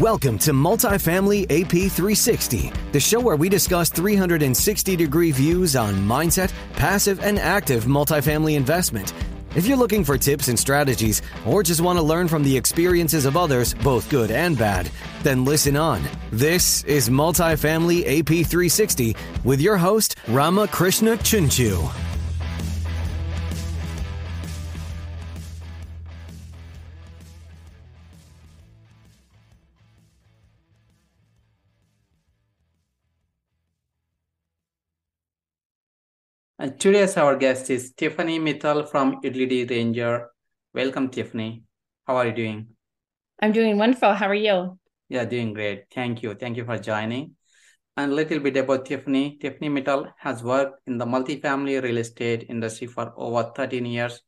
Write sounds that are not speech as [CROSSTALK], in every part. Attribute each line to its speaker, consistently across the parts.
Speaker 1: Welcome to Multifamily AP 360, the show where we discuss 360 degree views on mindset, passive, and active multifamily investment. If you're looking for tips and strategies, or just want to learn from the experiences of others, both good and bad, then listen on. This is Multifamily AP 360 with your host, Rama Krishna Chunchu.
Speaker 2: Today's our guest is Tiffany Mittal from Utility Ranger. Welcome, Tiffany. How are you doing?
Speaker 3: I'm doing wonderful. How are you?
Speaker 2: Yeah, doing great. Thank you. Thank you for joining. And a little bit about Tiffany. Tiffany Mittal has worked in the multifamily real estate industry for over 13 years,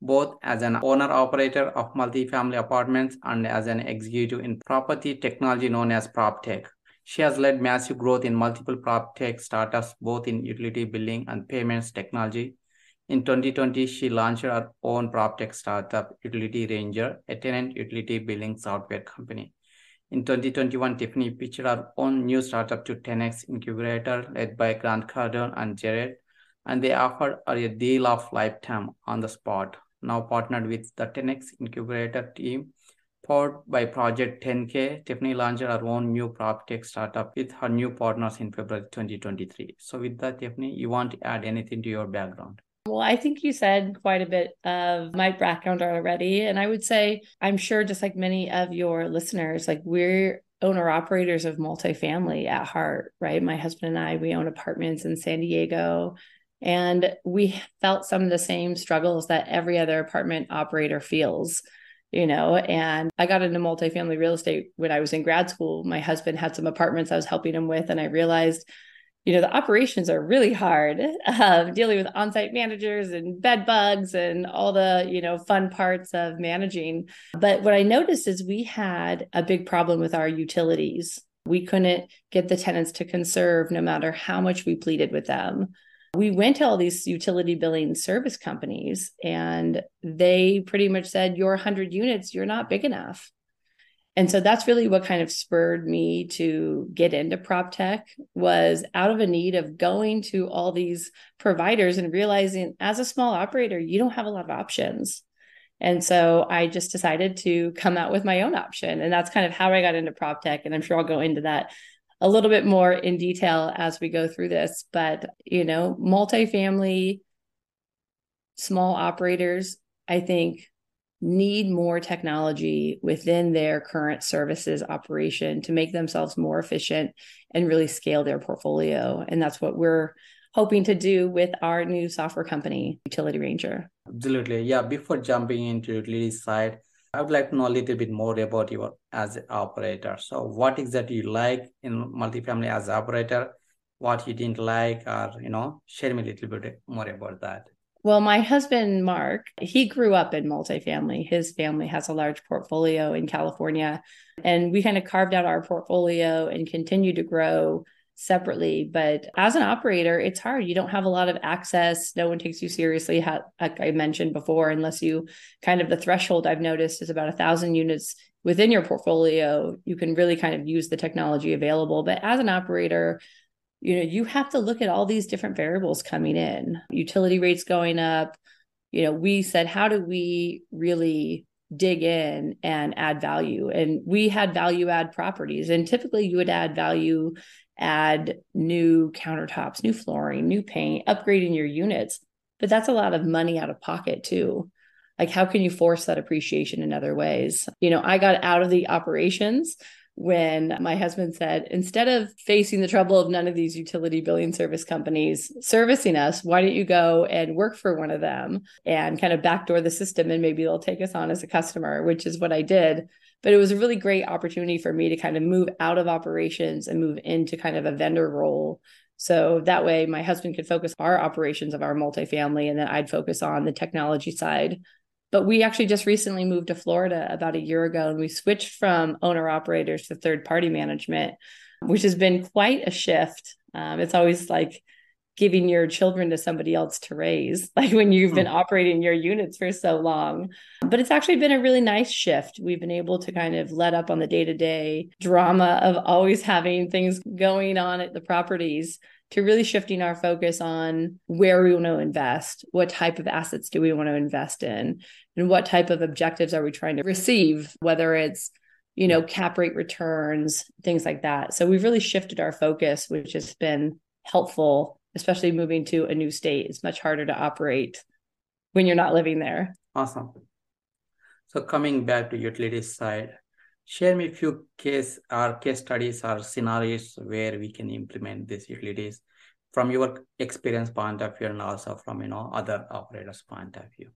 Speaker 2: both as an owner operator of multifamily apartments and as an executive in property technology known as PropTech. She has led massive growth in multiple prop tech startups, both in utility billing and payments technology. In 2020, she launched her own prop tech startup, Utility Ranger, a tenant utility billing software company. In 2021, Tiffany pitched her own new startup to 10x Incubator, led by Grant Cardone and Jared, and they offered her a deal of lifetime on the spot. Now partnered with the 10x Incubator team, Powered by Project 10K, Tiffany launched her own new prop tech startup with her new partners in February 2023. So, with that, Tiffany, you want to add anything to your background?
Speaker 3: Well, I think you said quite a bit of my background already. And I would say, I'm sure, just like many of your listeners, like we're owner operators of multifamily at heart, right? My husband and I, we own apartments in San Diego. And we felt some of the same struggles that every other apartment operator feels you know and i got into multifamily real estate when i was in grad school. My husband had some apartments i was helping him with and i realized you know the operations are really hard uh, [LAUGHS] dealing with on-site managers and bed bugs and all the you know fun parts of managing. But what i noticed is we had a big problem with our utilities. We couldn't get the tenants to conserve no matter how much we pleaded with them we went to all these utility billing service companies and they pretty much said your 100 units you're not big enough. And so that's really what kind of spurred me to get into prop tech was out of a need of going to all these providers and realizing as a small operator you don't have a lot of options. And so i just decided to come out with my own option and that's kind of how i got into prop tech and i'm sure i'll go into that a little bit more in detail as we go through this. But, you know, multifamily, small operators, I think, need more technology within their current services operation to make themselves more efficient and really scale their portfolio. And that's what we're hoping to do with our new software company, Utility Ranger.
Speaker 2: Absolutely. Yeah. Before jumping into utility side, I would like to know a little bit more about you as an operator. So what exactly you like in multifamily as an operator, what you didn't like, or you know, share me a little bit more about that.
Speaker 3: Well, my husband Mark, he grew up in multifamily. His family has a large portfolio in California, and we kind of carved out our portfolio and continued to grow separately. But as an operator, it's hard. You don't have a lot of access. No one takes you seriously, like I mentioned before, unless you kind of the threshold I've noticed is about a thousand units within your portfolio. You can really kind of use the technology available. But as an operator, you know, you have to look at all these different variables coming in, utility rates going up. You know, we said, how do we really dig in and add value. And we had value add properties. And typically you would add value add new countertops, new flooring, new paint, upgrading your units. But that's a lot of money out of pocket too. Like, how can you force that appreciation in other ways? You know, I got out of the operations when my husband said, instead of facing the trouble of none of these utility billing service companies servicing us, why don't you go and work for one of them and kind of backdoor the system and maybe they'll take us on as a customer, which is what I did but it was a really great opportunity for me to kind of move out of operations and move into kind of a vendor role so that way my husband could focus our operations of our multifamily and then I'd focus on the technology side. But we actually just recently moved to Florida about a year ago and we switched from owner operators to third party management, which has been quite a shift. Um, it's always like giving your children to somebody else to raise, [LAUGHS] like when you've been
Speaker 2: Hmm.
Speaker 3: operating your units for so long. But it's actually been a really nice shift. We've been able to kind of let up on the day to day drama of always having things going on at the properties to really shifting our focus on where we want to invest, what type of assets do we want to invest in, and what type of objectives are we trying to receive, whether it's you know cap rate returns things like that. So we've really shifted our focus which has been helpful especially moving to a new state. It's much harder to operate when you're not living there.
Speaker 2: Awesome. So coming back to utilities side, share me a few case or case studies or scenarios where we can implement these utilities from your experience point of view and also from you know other operators point of view.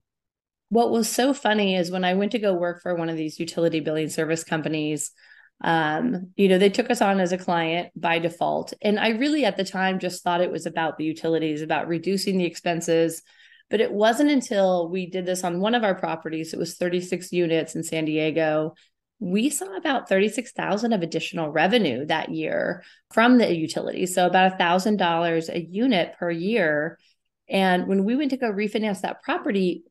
Speaker 3: what was so funny is when I went to go work for one of these utility billing service companies, um, you know, they took us on as a client by default. And I really at the time just thought it was about the utilities, about reducing the expenses. But it wasn't until we did this on one of our properties, it was 36 units in San Diego. We saw about 36,000 of additional revenue that year from the utilities. So about $1,000 a unit per year. And when we went to go refinance that property,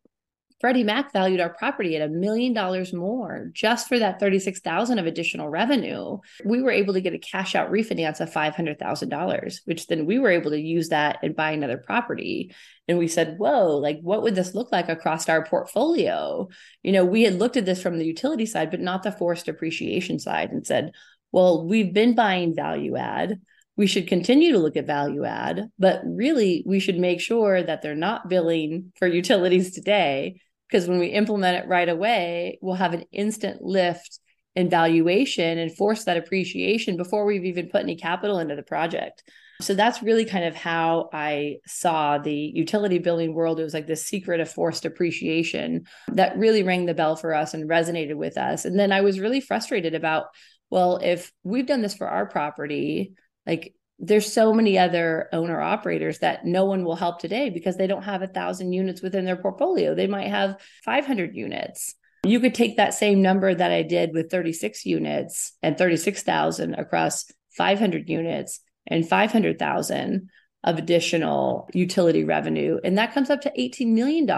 Speaker 3: Freddie Mac valued our property at a million dollars more just for that 36,000 of additional revenue. We were able to get a cash out refinance of $500,000, which then we were able to use that and buy another property. And we said, whoa, like what would this look like across our portfolio? You know, we had looked at this from the utility side, but not the forced appreciation side and said, well, we've been buying value add we should continue to look at value add, but really we should make sure that they're not billing for utilities today. Because when we implement it right away, we'll have an instant lift in valuation and force that appreciation before we've even put any capital into the project. So that's really kind of how I saw the utility billing world. It was like this secret of forced appreciation that really rang the bell for us and resonated with us. And then I was really frustrated about, well, if we've done this for our property, like there's so many other owner operators that no one will help today because they don't have a thousand units within their portfolio. They might have 500 units. You could take that same number that I did with 36 units and 36,000 across 500 units and 500,000 of additional utility revenue. And that comes up to $18 million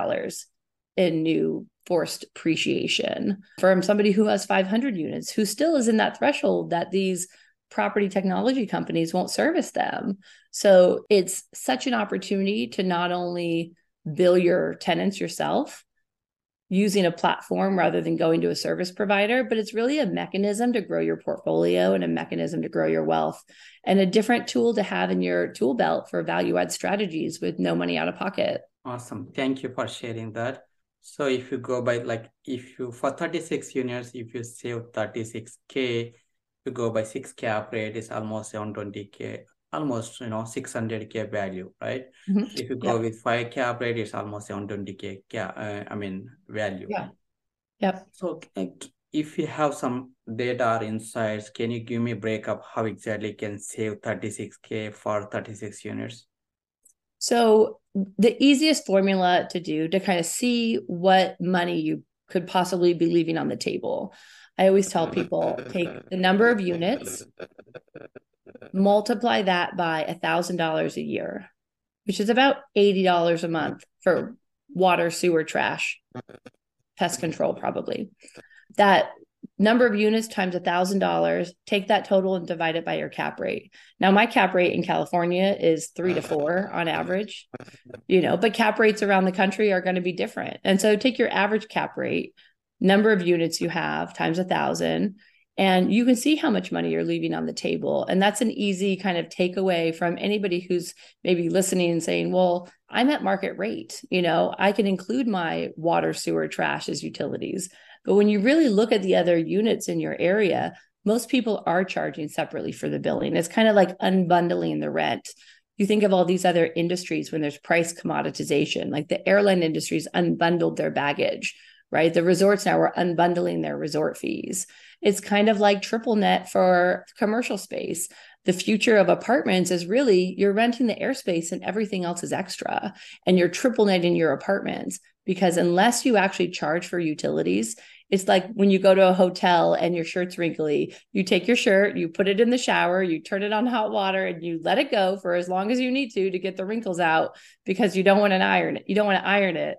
Speaker 3: in new forced appreciation from somebody who has 500 units, who still is in that threshold that these property technology companies won't service them. So it's such an opportunity to not only bill your tenants yourself using a platform rather than going to a service provider, but it's really a mechanism to grow your portfolio and a mechanism to grow your wealth and a different tool to have in your tool belt for value add strategies with no money out of pocket.
Speaker 2: Awesome. Thank you for sharing that. So if you go by like if you for 36 units, if you save 36k, you go by six cap rate is almost 720k, almost you know 600k value, right?
Speaker 3: Mhm.
Speaker 2: If you go
Speaker 3: Yep.
Speaker 2: with five cap rate, it's almost 720k. Yeah, uh, I mean value.
Speaker 3: Yeah. Yep.
Speaker 2: So if you have some data or insights, can you give me a breakup how exactly you can save 36k for 36 units?
Speaker 3: So the easiest formula to do to kind of see what money you could possibly be leaving on the table. I always tell [LAUGHS] people take the number of units, multiply that by a thousand dollars a year, which is about eighty dollars a month for water, sewer, trash, pest control, probably. That number of units times a thousand dollars, take that total and divide it by your cap rate. Now, my cap rate in California is three to four on average, you know, but cap rates around the country are going to be different. And so take your average cap rate, number of units you have times a thousand, and you can see how much money you're leaving on the table. And that's an easy kind of takeaway from anybody who's maybe listening and saying, well, I'm at market rate. You know, I can include my water, sewer, trash as utilities. But when you really look at the other units in your area, most people are charging separately for the billing. It's kind of like unbundling the rent. You think of all these other industries when there's price commoditization, like the airline industry's unbundled their baggage, right? The resorts now are unbundling their resort fees. It's kind of like triple net for commercial space. The future of apartments is really you're renting the airspace and everything else is extra, and you're triple netting your apartments because unless you actually charge for utilities, it's like when you go to a hotel and your shirt's wrinkly, you take your shirt, you put it in the shower, you turn it on hot water, and you let it go for as long as you need to to get the wrinkles out because you don't want to iron it. You don't want to iron it.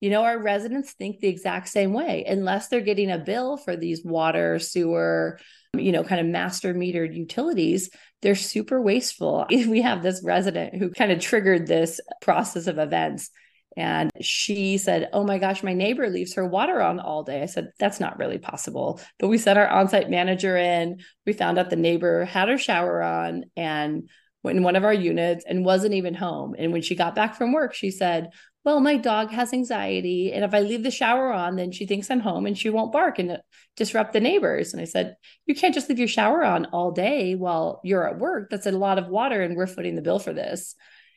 Speaker 3: You know, our residents think the exact same way, unless they're getting a bill for these water, sewer, you know, kind of master metered utilities. They're super wasteful. [LAUGHS] We have this resident who kind of triggered this process of events and she said, Oh my gosh, my neighbor leaves her water on all day. I said, That's not really possible. But we sent our on site manager in. We found out the neighbor had her shower on and went in one of our units and wasn't even home. And when she got back from work, she said, Well, my dog has anxiety. And if I leave the shower on, then she thinks I'm home and she won't bark and disrupt the neighbors. And I said, You can't just leave your shower on all day while you're at work. That's a lot of water. And we're footing the bill for this.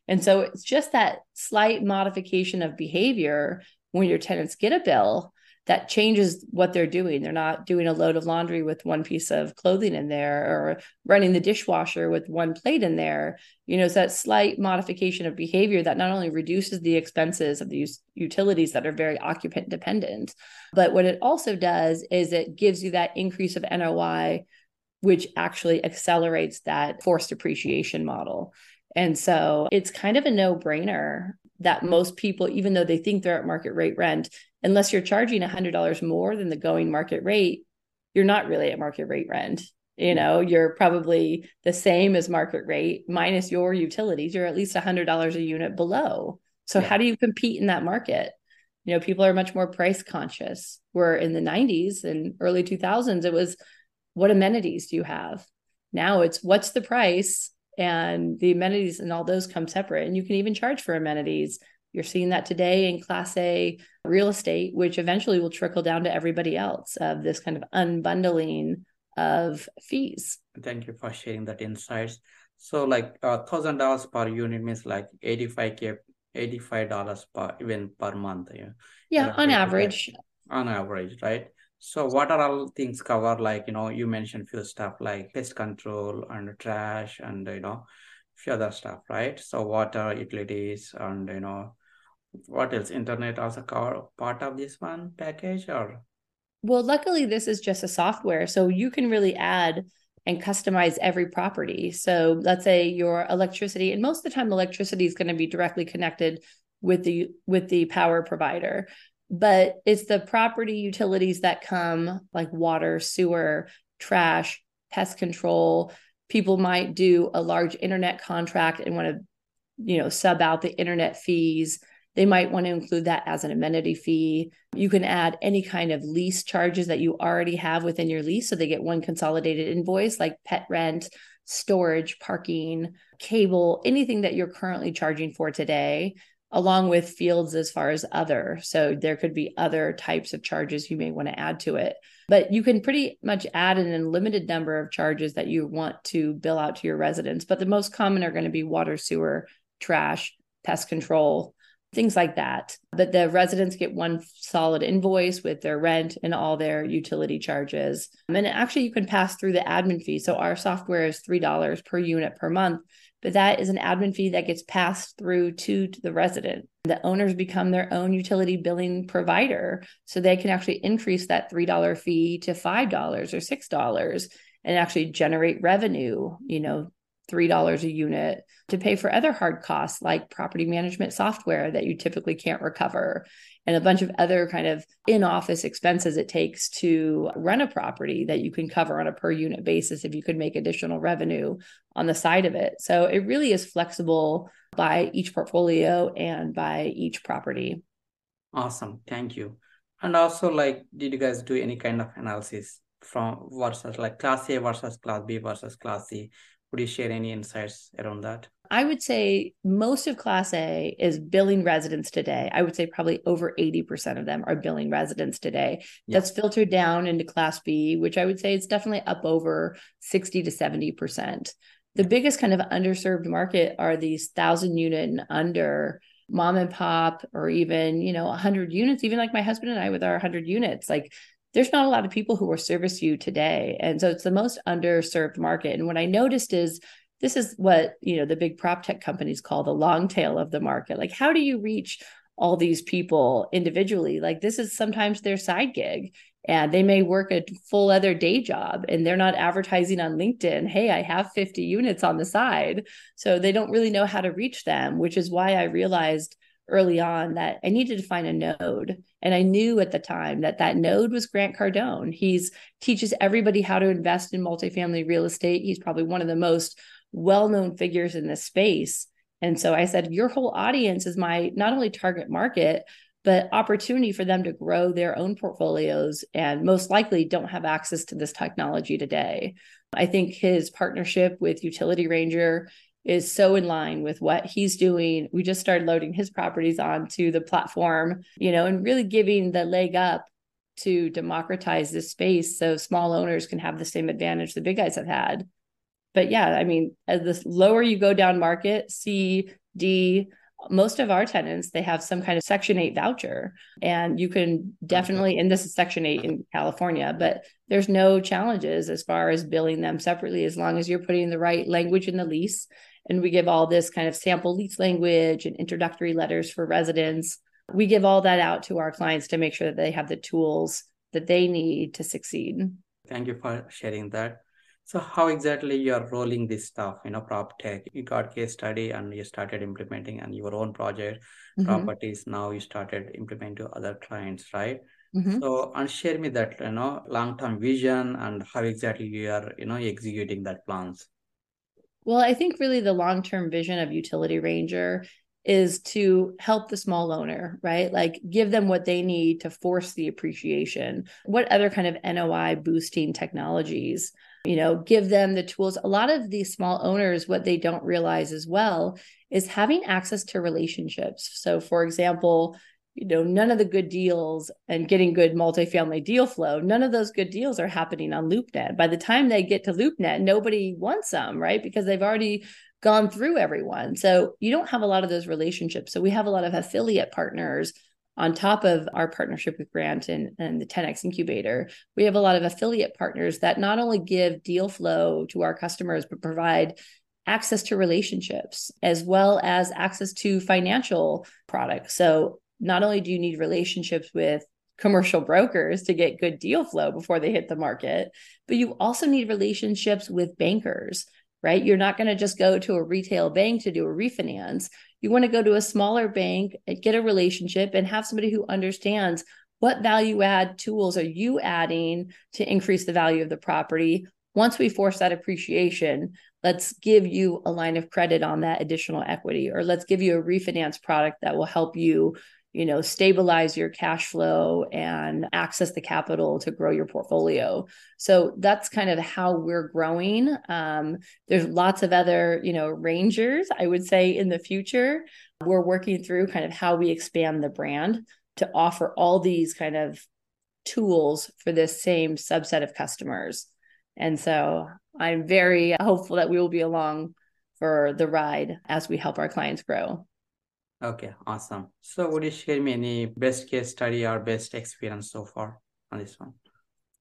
Speaker 3: And so it's just that slight modification of behavior when your tenants get a bill that changes what they're doing. They're not doing a load of laundry with one piece of clothing in there or running the dishwasher with one plate in there. You know, it's that slight modification of behavior that not only reduces the expenses of these utilities that are very occupant dependent, but what it also does is it gives you that increase of NOI, which actually accelerates that forced appreciation model. And so it's kind of a no brainer that most people, even though they think they're at market rate rent, unless you're charging $100 more than the going market rate, you're not really at market rate rent. You know, you're probably the same as market rate minus your utilities. You're at least $100 a unit below. So, yeah. how do you compete in that market? You know, people are much more price conscious. Where in the 90s and early 2000s, it was what amenities do you have? Now it's what's the price and the amenities and all those come separate. And you can even charge for amenities. You're seeing that today in class a real estate which eventually will trickle down to everybody else of this kind of unbundling of fees.
Speaker 2: Thank you for sharing that insights. So like a uh, thousand dollars per unit means like 85k 85 dollars per even per month
Speaker 3: yeah yeah on average.
Speaker 2: on average right so what are all things covered? Like, you know, you mentioned few stuff like pest control and trash and, you know, few other stuff, right? So water, utilities, and, you know, what else? Internet also cover part of this one package or?
Speaker 3: Well, luckily this is just a software. So you can really add and customize every property. So let's say your electricity, and most of the time electricity is going to be directly connected with the with the power provider but it's the property utilities that come like water, sewer, trash, pest control. People might do a large internet contract and want to, you know, sub out the internet fees. They might want to include that as an amenity fee. You can add any kind of lease charges that you already have within your lease. So they get one consolidated invoice like pet rent, storage, parking, cable, anything that you're currently charging for today along with fields as far as other. So there could be other types of charges you may want to add to it. But you can pretty much add an unlimited number of charges that you want to bill out to your residents. But the most common are going to be water, sewer, trash, pest control, things like that. But the residents get one solid invoice with their rent and all their utility charges. And actually, you can pass through the admin fee. So our software is $3 per unit per month but that is an admin fee that gets passed through to, to the resident. The owners become their own utility billing provider. So they can actually increase that $3 fee to $5 or $6 and actually generate revenue, you know, $3 a unit to pay for other hard costs like property management software that you typically can't recover and a bunch of other kind of in office expenses it takes to run a property that you can cover on a per unit basis if you could make additional revenue on the side of it. So it really is flexible by each portfolio and by each property.
Speaker 2: Awesome. Thank you. And also, like, did you guys do any kind of analysis from versus like class A versus class B versus class C? Would you share any insights around that?
Speaker 3: I would say most of Class A is billing residents today. I would say probably over 80% of them are billing residents today. Yeah. That's filtered down into Class B, which I would say is definitely up over 60 to 70%. The biggest kind of underserved market are these thousand unit and under mom and pop, or even, you know, 100 units, even like my husband and I with our 100 units. Like there's not a lot of people who will service you today. And so it's the most underserved market. And what I noticed is this is what you know the big prop tech companies call the long tail of the market like how do you reach all these people individually like this is sometimes their side gig and they may work a full other day job and they're not advertising on LinkedIn, hey, I have 50 units on the side. So they don't really know how to reach them, which is why I realized early on that I needed to find a node. And I knew at the time that that node was Grant Cardone. He's teaches everybody how to invest in multifamily real estate. He's probably one of the most well-known figures in this space. And so I said, your whole audience is my not only target market, but opportunity for them to grow their own portfolios and most likely don't have access to this technology today. I think his partnership with Utility Ranger is so in line with what he's doing. We just started loading his properties onto the platform, you know, and really giving the leg up to democratize this space so small owners can have the same advantage the big guys have had. But yeah, I mean, as the lower you go down market, C, D, most of our tenants they have some kind of section 8 voucher. And you can definitely and this is section 8 in california but there's no challenges as far as billing them separately as long as you're putting the right language in the lease. And we give all this kind of sample lease language and introductory letters for residents. We give all that out to our clients to make sure that they have the tools that they need to succeed.
Speaker 2: Thank you for sharing that so how exactly you are rolling this stuff, you know, prop tech? You got case study and you started implementing and your own project mm-hmm. properties. Now you started implementing to other clients, right? Mm-hmm. So and share me that, you know, long-term vision and how exactly you are, you know, executing that plans.
Speaker 3: Well, I think really the long-term vision of Utility Ranger is to help the small owner, right? Like give them what they need to force the appreciation. What other kind of NOI boosting technologies you know give them the tools. A lot of these small owners what they don't realize as well is having access to relationships. So for example you know none of the good deals and getting good multifamily deal flow none of those good deals are happening on loopnet. By the time they get to loopnet nobody wants them right? Because they've already gone through everyone. So you don't have a lot of those relationships. So we have a lot of affiliate partners on top of our partnership with Grant and, and the 10X incubator, we have a lot of affiliate partners that not only give deal flow to our customers, but provide access to relationships as well as access to financial products. So not only do you need relationships with commercial brokers to get good deal flow before they hit the market, but you also need relationships with bankers, right? You're not going to just go to a retail bank to do a refinance. You want to go to a smaller bank, and get a relationship, and have somebody who understands what value add tools are you adding to increase the value of the property. Once we force that appreciation, let's give you a line of credit on that additional equity, or let's give you a refinance product that will help you you know stabilize your cash flow and access the capital to grow your portfolio. So that's kind of how we're growing. Um, there's lots of other you know rangers i would say in the future. We're working through kind of how we expand the brand to offer all these kind of tools for this same subset of customers. And so i'm very hopeful that we will be along for the ride as we help our clients grow
Speaker 2: Okay, awesome. So would you share me any best case study or best experience so far on this one?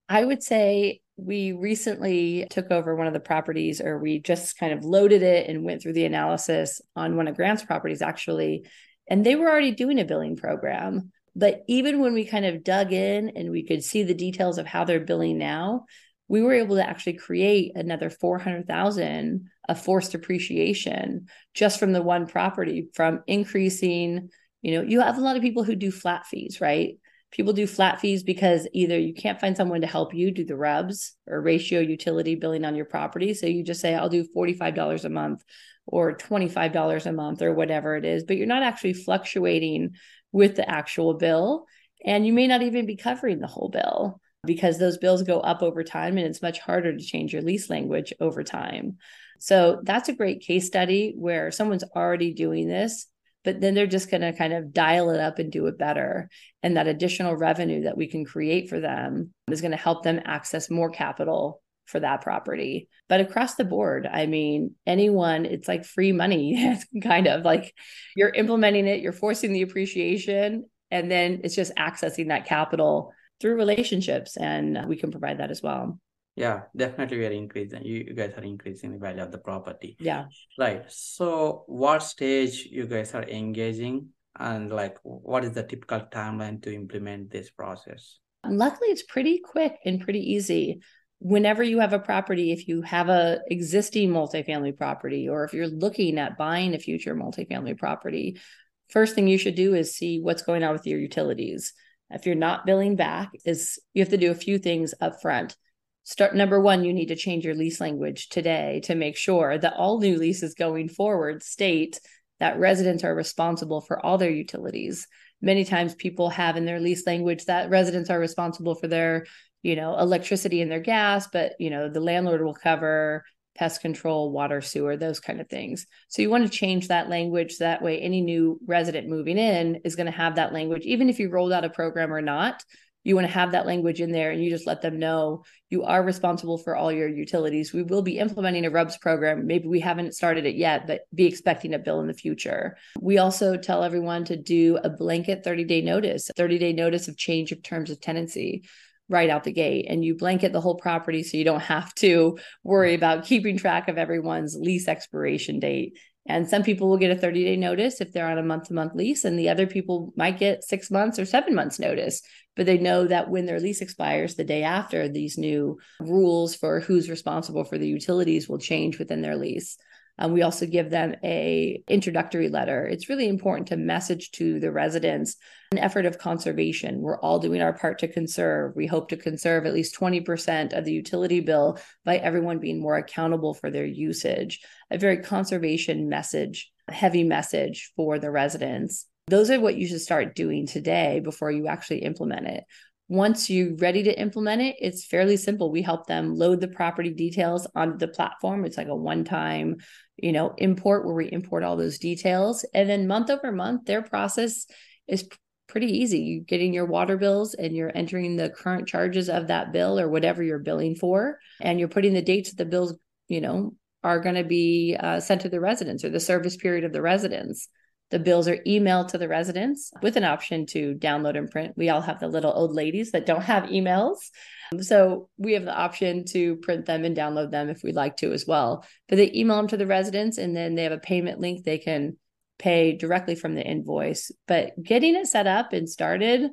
Speaker 3: I would say we recently took over one of the properties, or we just kind of loaded it and went through the analysis on one of Grant's properties, actually. And they were already doing a billing program. But even when we kind of dug in and we could see the details of how they're billing now, we were able to actually create another 400,000 of forced appreciation just from the one property from increasing, you know, you have a lot of people who do flat fees, right? People do flat fees because either you can't find someone to help you do the RUBS or ratio utility billing on your property. So you just say, I'll do $45 a month or $25 a month or whatever it is, but you're not actually fluctuating with the actual bill. And you may not even be covering the whole bill because those bills go up over time and it's much harder to change your lease language over time. So that's a great case study where someone's already doing this, but then they're just going to kind of dial it up and do it better. And that additional revenue that we can create for them is going to help them access more capital for that property. But across the board, I mean, anyone, it's like free money. [LAUGHS] kind of like you're implementing it, you're forcing the appreciation, and then it's just accessing that capital through relationships and we can provide that as well
Speaker 2: yeah definitely we are increasing you, you guys are increasing the value of the property
Speaker 3: yeah
Speaker 2: right so what stage you guys are engaging and like what is the typical timeline to implement this process and
Speaker 3: Luckily, it's pretty quick and pretty easy. Whenever you have a property, if you have a existing multifamily property, or if you're looking at buying a future multifamily property, first thing you should do is see what's going on with your utilities. If you're not billing back, is you have to do a few things up front. Start number one, you need to change your lease language today to make sure that all new leases going forward state that residents are responsible for all their utilities many times people have in their lease language that residents are responsible for their you know electricity and their gas but you know the landlord will cover pest control water sewer those kind of things so you want to change that language that way any new resident moving in is going to have that language even if you rolled out a program or not you want to have that language in there and you just let them know you are responsible for all your utilities. We will be implementing a RUBS program. Maybe we haven't started it yet, but be expecting a bill in the future. We also tell everyone to do a blanket 30 day notice, 30 day notice of change of terms of tenancy right out the gate and you blanket the whole property so you don't have to worry about keeping track of everyone's lease expiration date and some people will get a 30 day notice if they're on a month to month lease, and the other people might get six months or seven months notice. But they know that when their lease expires the day after, these new rules for who's responsible for the utilities will change within their lease. Um, we also give them a introductory letter. It's really important to message to the residents an effort of conservation. We're all doing our part to conserve. We hope to conserve at least 20% of the utility bill by everyone being more accountable for their usage. A very conservation message, heavy message for the residents. Those are what you should start doing today before you actually implement it once you're ready to implement it, it's fairly simple. We help them load the property details onto the platform. It's like a one time, you know, import where we import all those details. And then month over month, their process is pretty easy. You're getting your water bills and you're entering the current charges of that bill or whatever you're billing for. And you're putting the dates that the bills, you know, are going to be uh, sent to the residents or the service period of the residents. The bills are emailed to the residents with an option to download and print. We all have the little old ladies that don't have emails. So we have the option to print them and download them if we'd like to as well. But they email them to the residents and then they have a payment link they can pay directly from the invoice. But getting it set up and started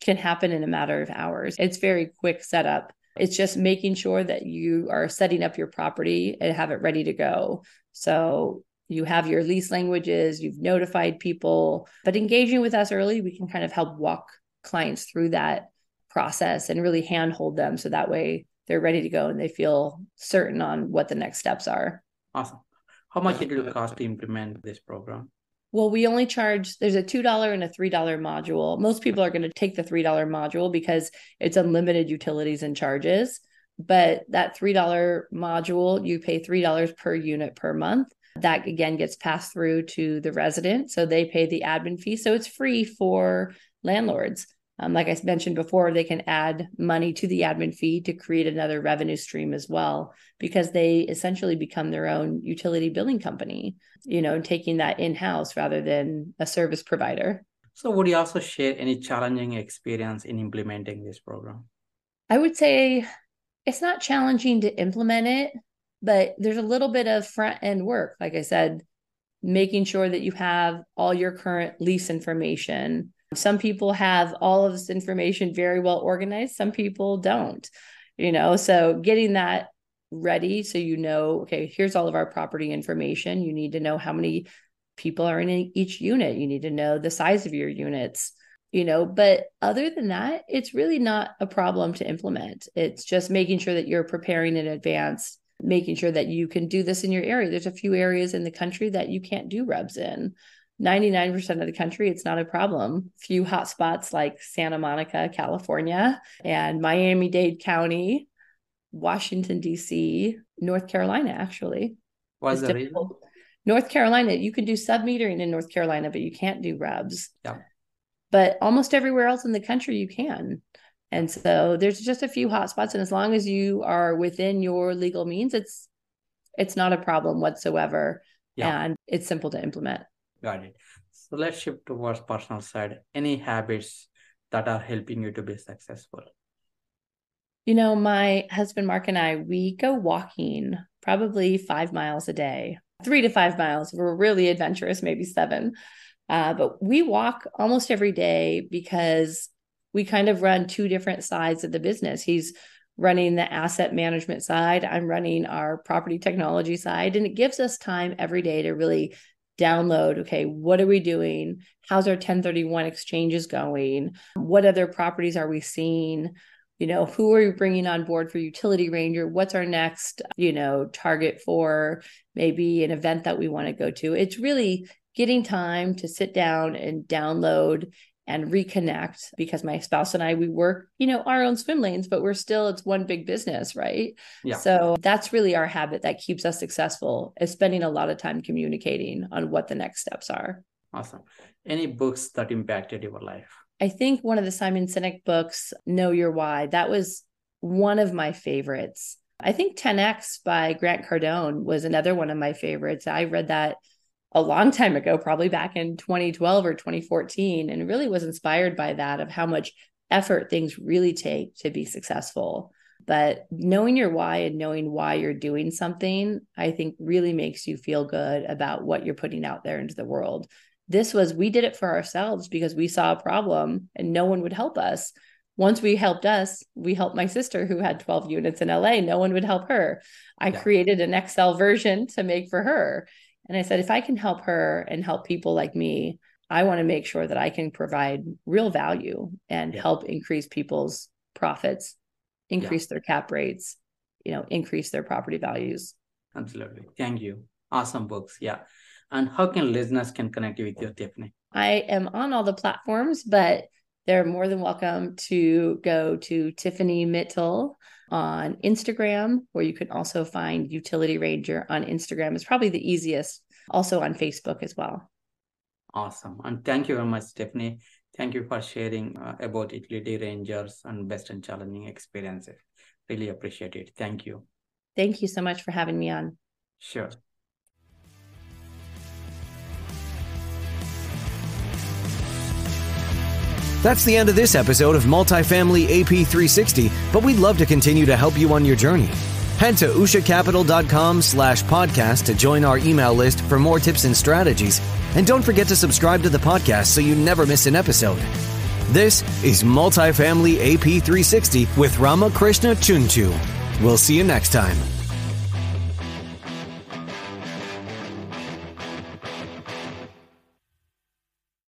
Speaker 3: can happen in a matter of hours. It's very quick setup. It's just making sure that you are setting up your property and have it ready to go. So you have your lease languages, you've notified people, but engaging with us early, we can kind of help walk clients through that process and really handhold them so that way they're ready to go and they feel certain on what the next steps are.
Speaker 2: Awesome. How much did it cost to implement this program?
Speaker 3: Well, we only charge there's a $2 and a $3 module. Most people are going to take the $3 module because it's unlimited utilities and charges. But that $3 module, you pay $3 per unit per month. That again gets passed through to the resident. So they pay the admin fee. So it's free for landlords. Um, like I mentioned before, they can add money to the admin fee to create another revenue stream as well, because they essentially become their own utility billing company, you know, taking that in house rather than a service provider.
Speaker 2: So, would you also share any challenging experience in implementing this program?
Speaker 3: I would say it's not challenging to implement it but there's a little bit of front end work like i said making sure that you have all your current lease information. Some people have all of this information very well organized some people don't you know? So getting that ready so you know okay here's all of our property information. You need to know how many people are in each unit. You need to know the size of your units you know? But other than that it's really not a problem to implement. It's just making sure that you're preparing in advance making sure that you can do this in your area. There's a few areas in the country that you can't do RUBS in. 99% of the country, it's not a problem. Few hotspots like Santa Monica, California, and Miami Dade County, Washington, D.C., North Carolina, actually.
Speaker 2: What's the reason?
Speaker 3: North Carolina, you can do sub metering in North Carolina, but you can't do RUBS.
Speaker 2: Yeah.
Speaker 3: But almost everywhere else in the country, you can. And so there's just a few hotspots, and as long as you are within your legal means, it's it's not a problem whatsoever, yeah. and it's simple to implement.
Speaker 2: Got it. So let's shift towards personal side. Any habits that are helping you to be successful?
Speaker 3: You know, my husband Mark and I, we go walking probably five miles a day, three to five miles. We're really adventurous, maybe seven. Uh, but we walk almost every day because we kind of run two different sides of the business. He's running the asset management side, I'm running our property technology side. And it gives us time every day to really download okay, what are we doing? How's our 1031 exchanges going? What other properties are we seeing? You know, who are we bringing on board for Utility Ranger? What's our next, you know, target for maybe an event that we want to go to? It's really getting time to sit down and download and reconnect because my spouse and I we work, you know, our own swim lanes, but we're still it's one big business, right? Yeah. So that's really our habit that keeps us successful is spending a lot of time communicating on what the next steps are.
Speaker 2: Awesome. Any books that impacted your life?
Speaker 3: I think one of the Simon Sinek books, Know Your Why, that was one of my favorites. I think 10X by Grant Cardone was another one of my favorites. I read that a long time ago, probably back in 2012 or 2014, and really was inspired by that of how much effort things really take to be successful. But knowing your why and knowing why you're doing something, I think really makes you feel good about what you're putting out there into the world. This was, we did it for ourselves because we saw a problem and no one would help us. Once we helped us, we helped my sister who had 12 units in LA. No one would help her. I yeah. created an Excel version to make for her. And I said, if I can help her and help people like me, I want to make sure that I can provide real value and yeah. help increase people's profits, increase yeah. their cap rates, you know, increase their property values.
Speaker 2: Absolutely. Thank you. Awesome books. Yeah. And how can listeners can connect with you, Tiffany?
Speaker 3: I am on all the platforms, but they're more than welcome to go to Tiffany Mittal on Instagram, where you can also find Utility Ranger on Instagram. It's probably the easiest. Also on Facebook as well.
Speaker 2: Awesome. And thank you very much, Stephanie. Thank you for sharing uh, about Utility Rangers and best and challenging experiences. Really appreciate it. Thank you.
Speaker 3: Thank you so much for having me on.
Speaker 2: Sure.
Speaker 1: That's the end of this episode of Multifamily AP 360, but we'd love to continue to help you on your journey. Head to ushacapital.com slash podcast to join our email list for more tips and strategies. And don't forget to subscribe to the podcast so you never miss an episode. This is Multifamily AP 360 with Ramakrishna Chunchu. We'll see you next time.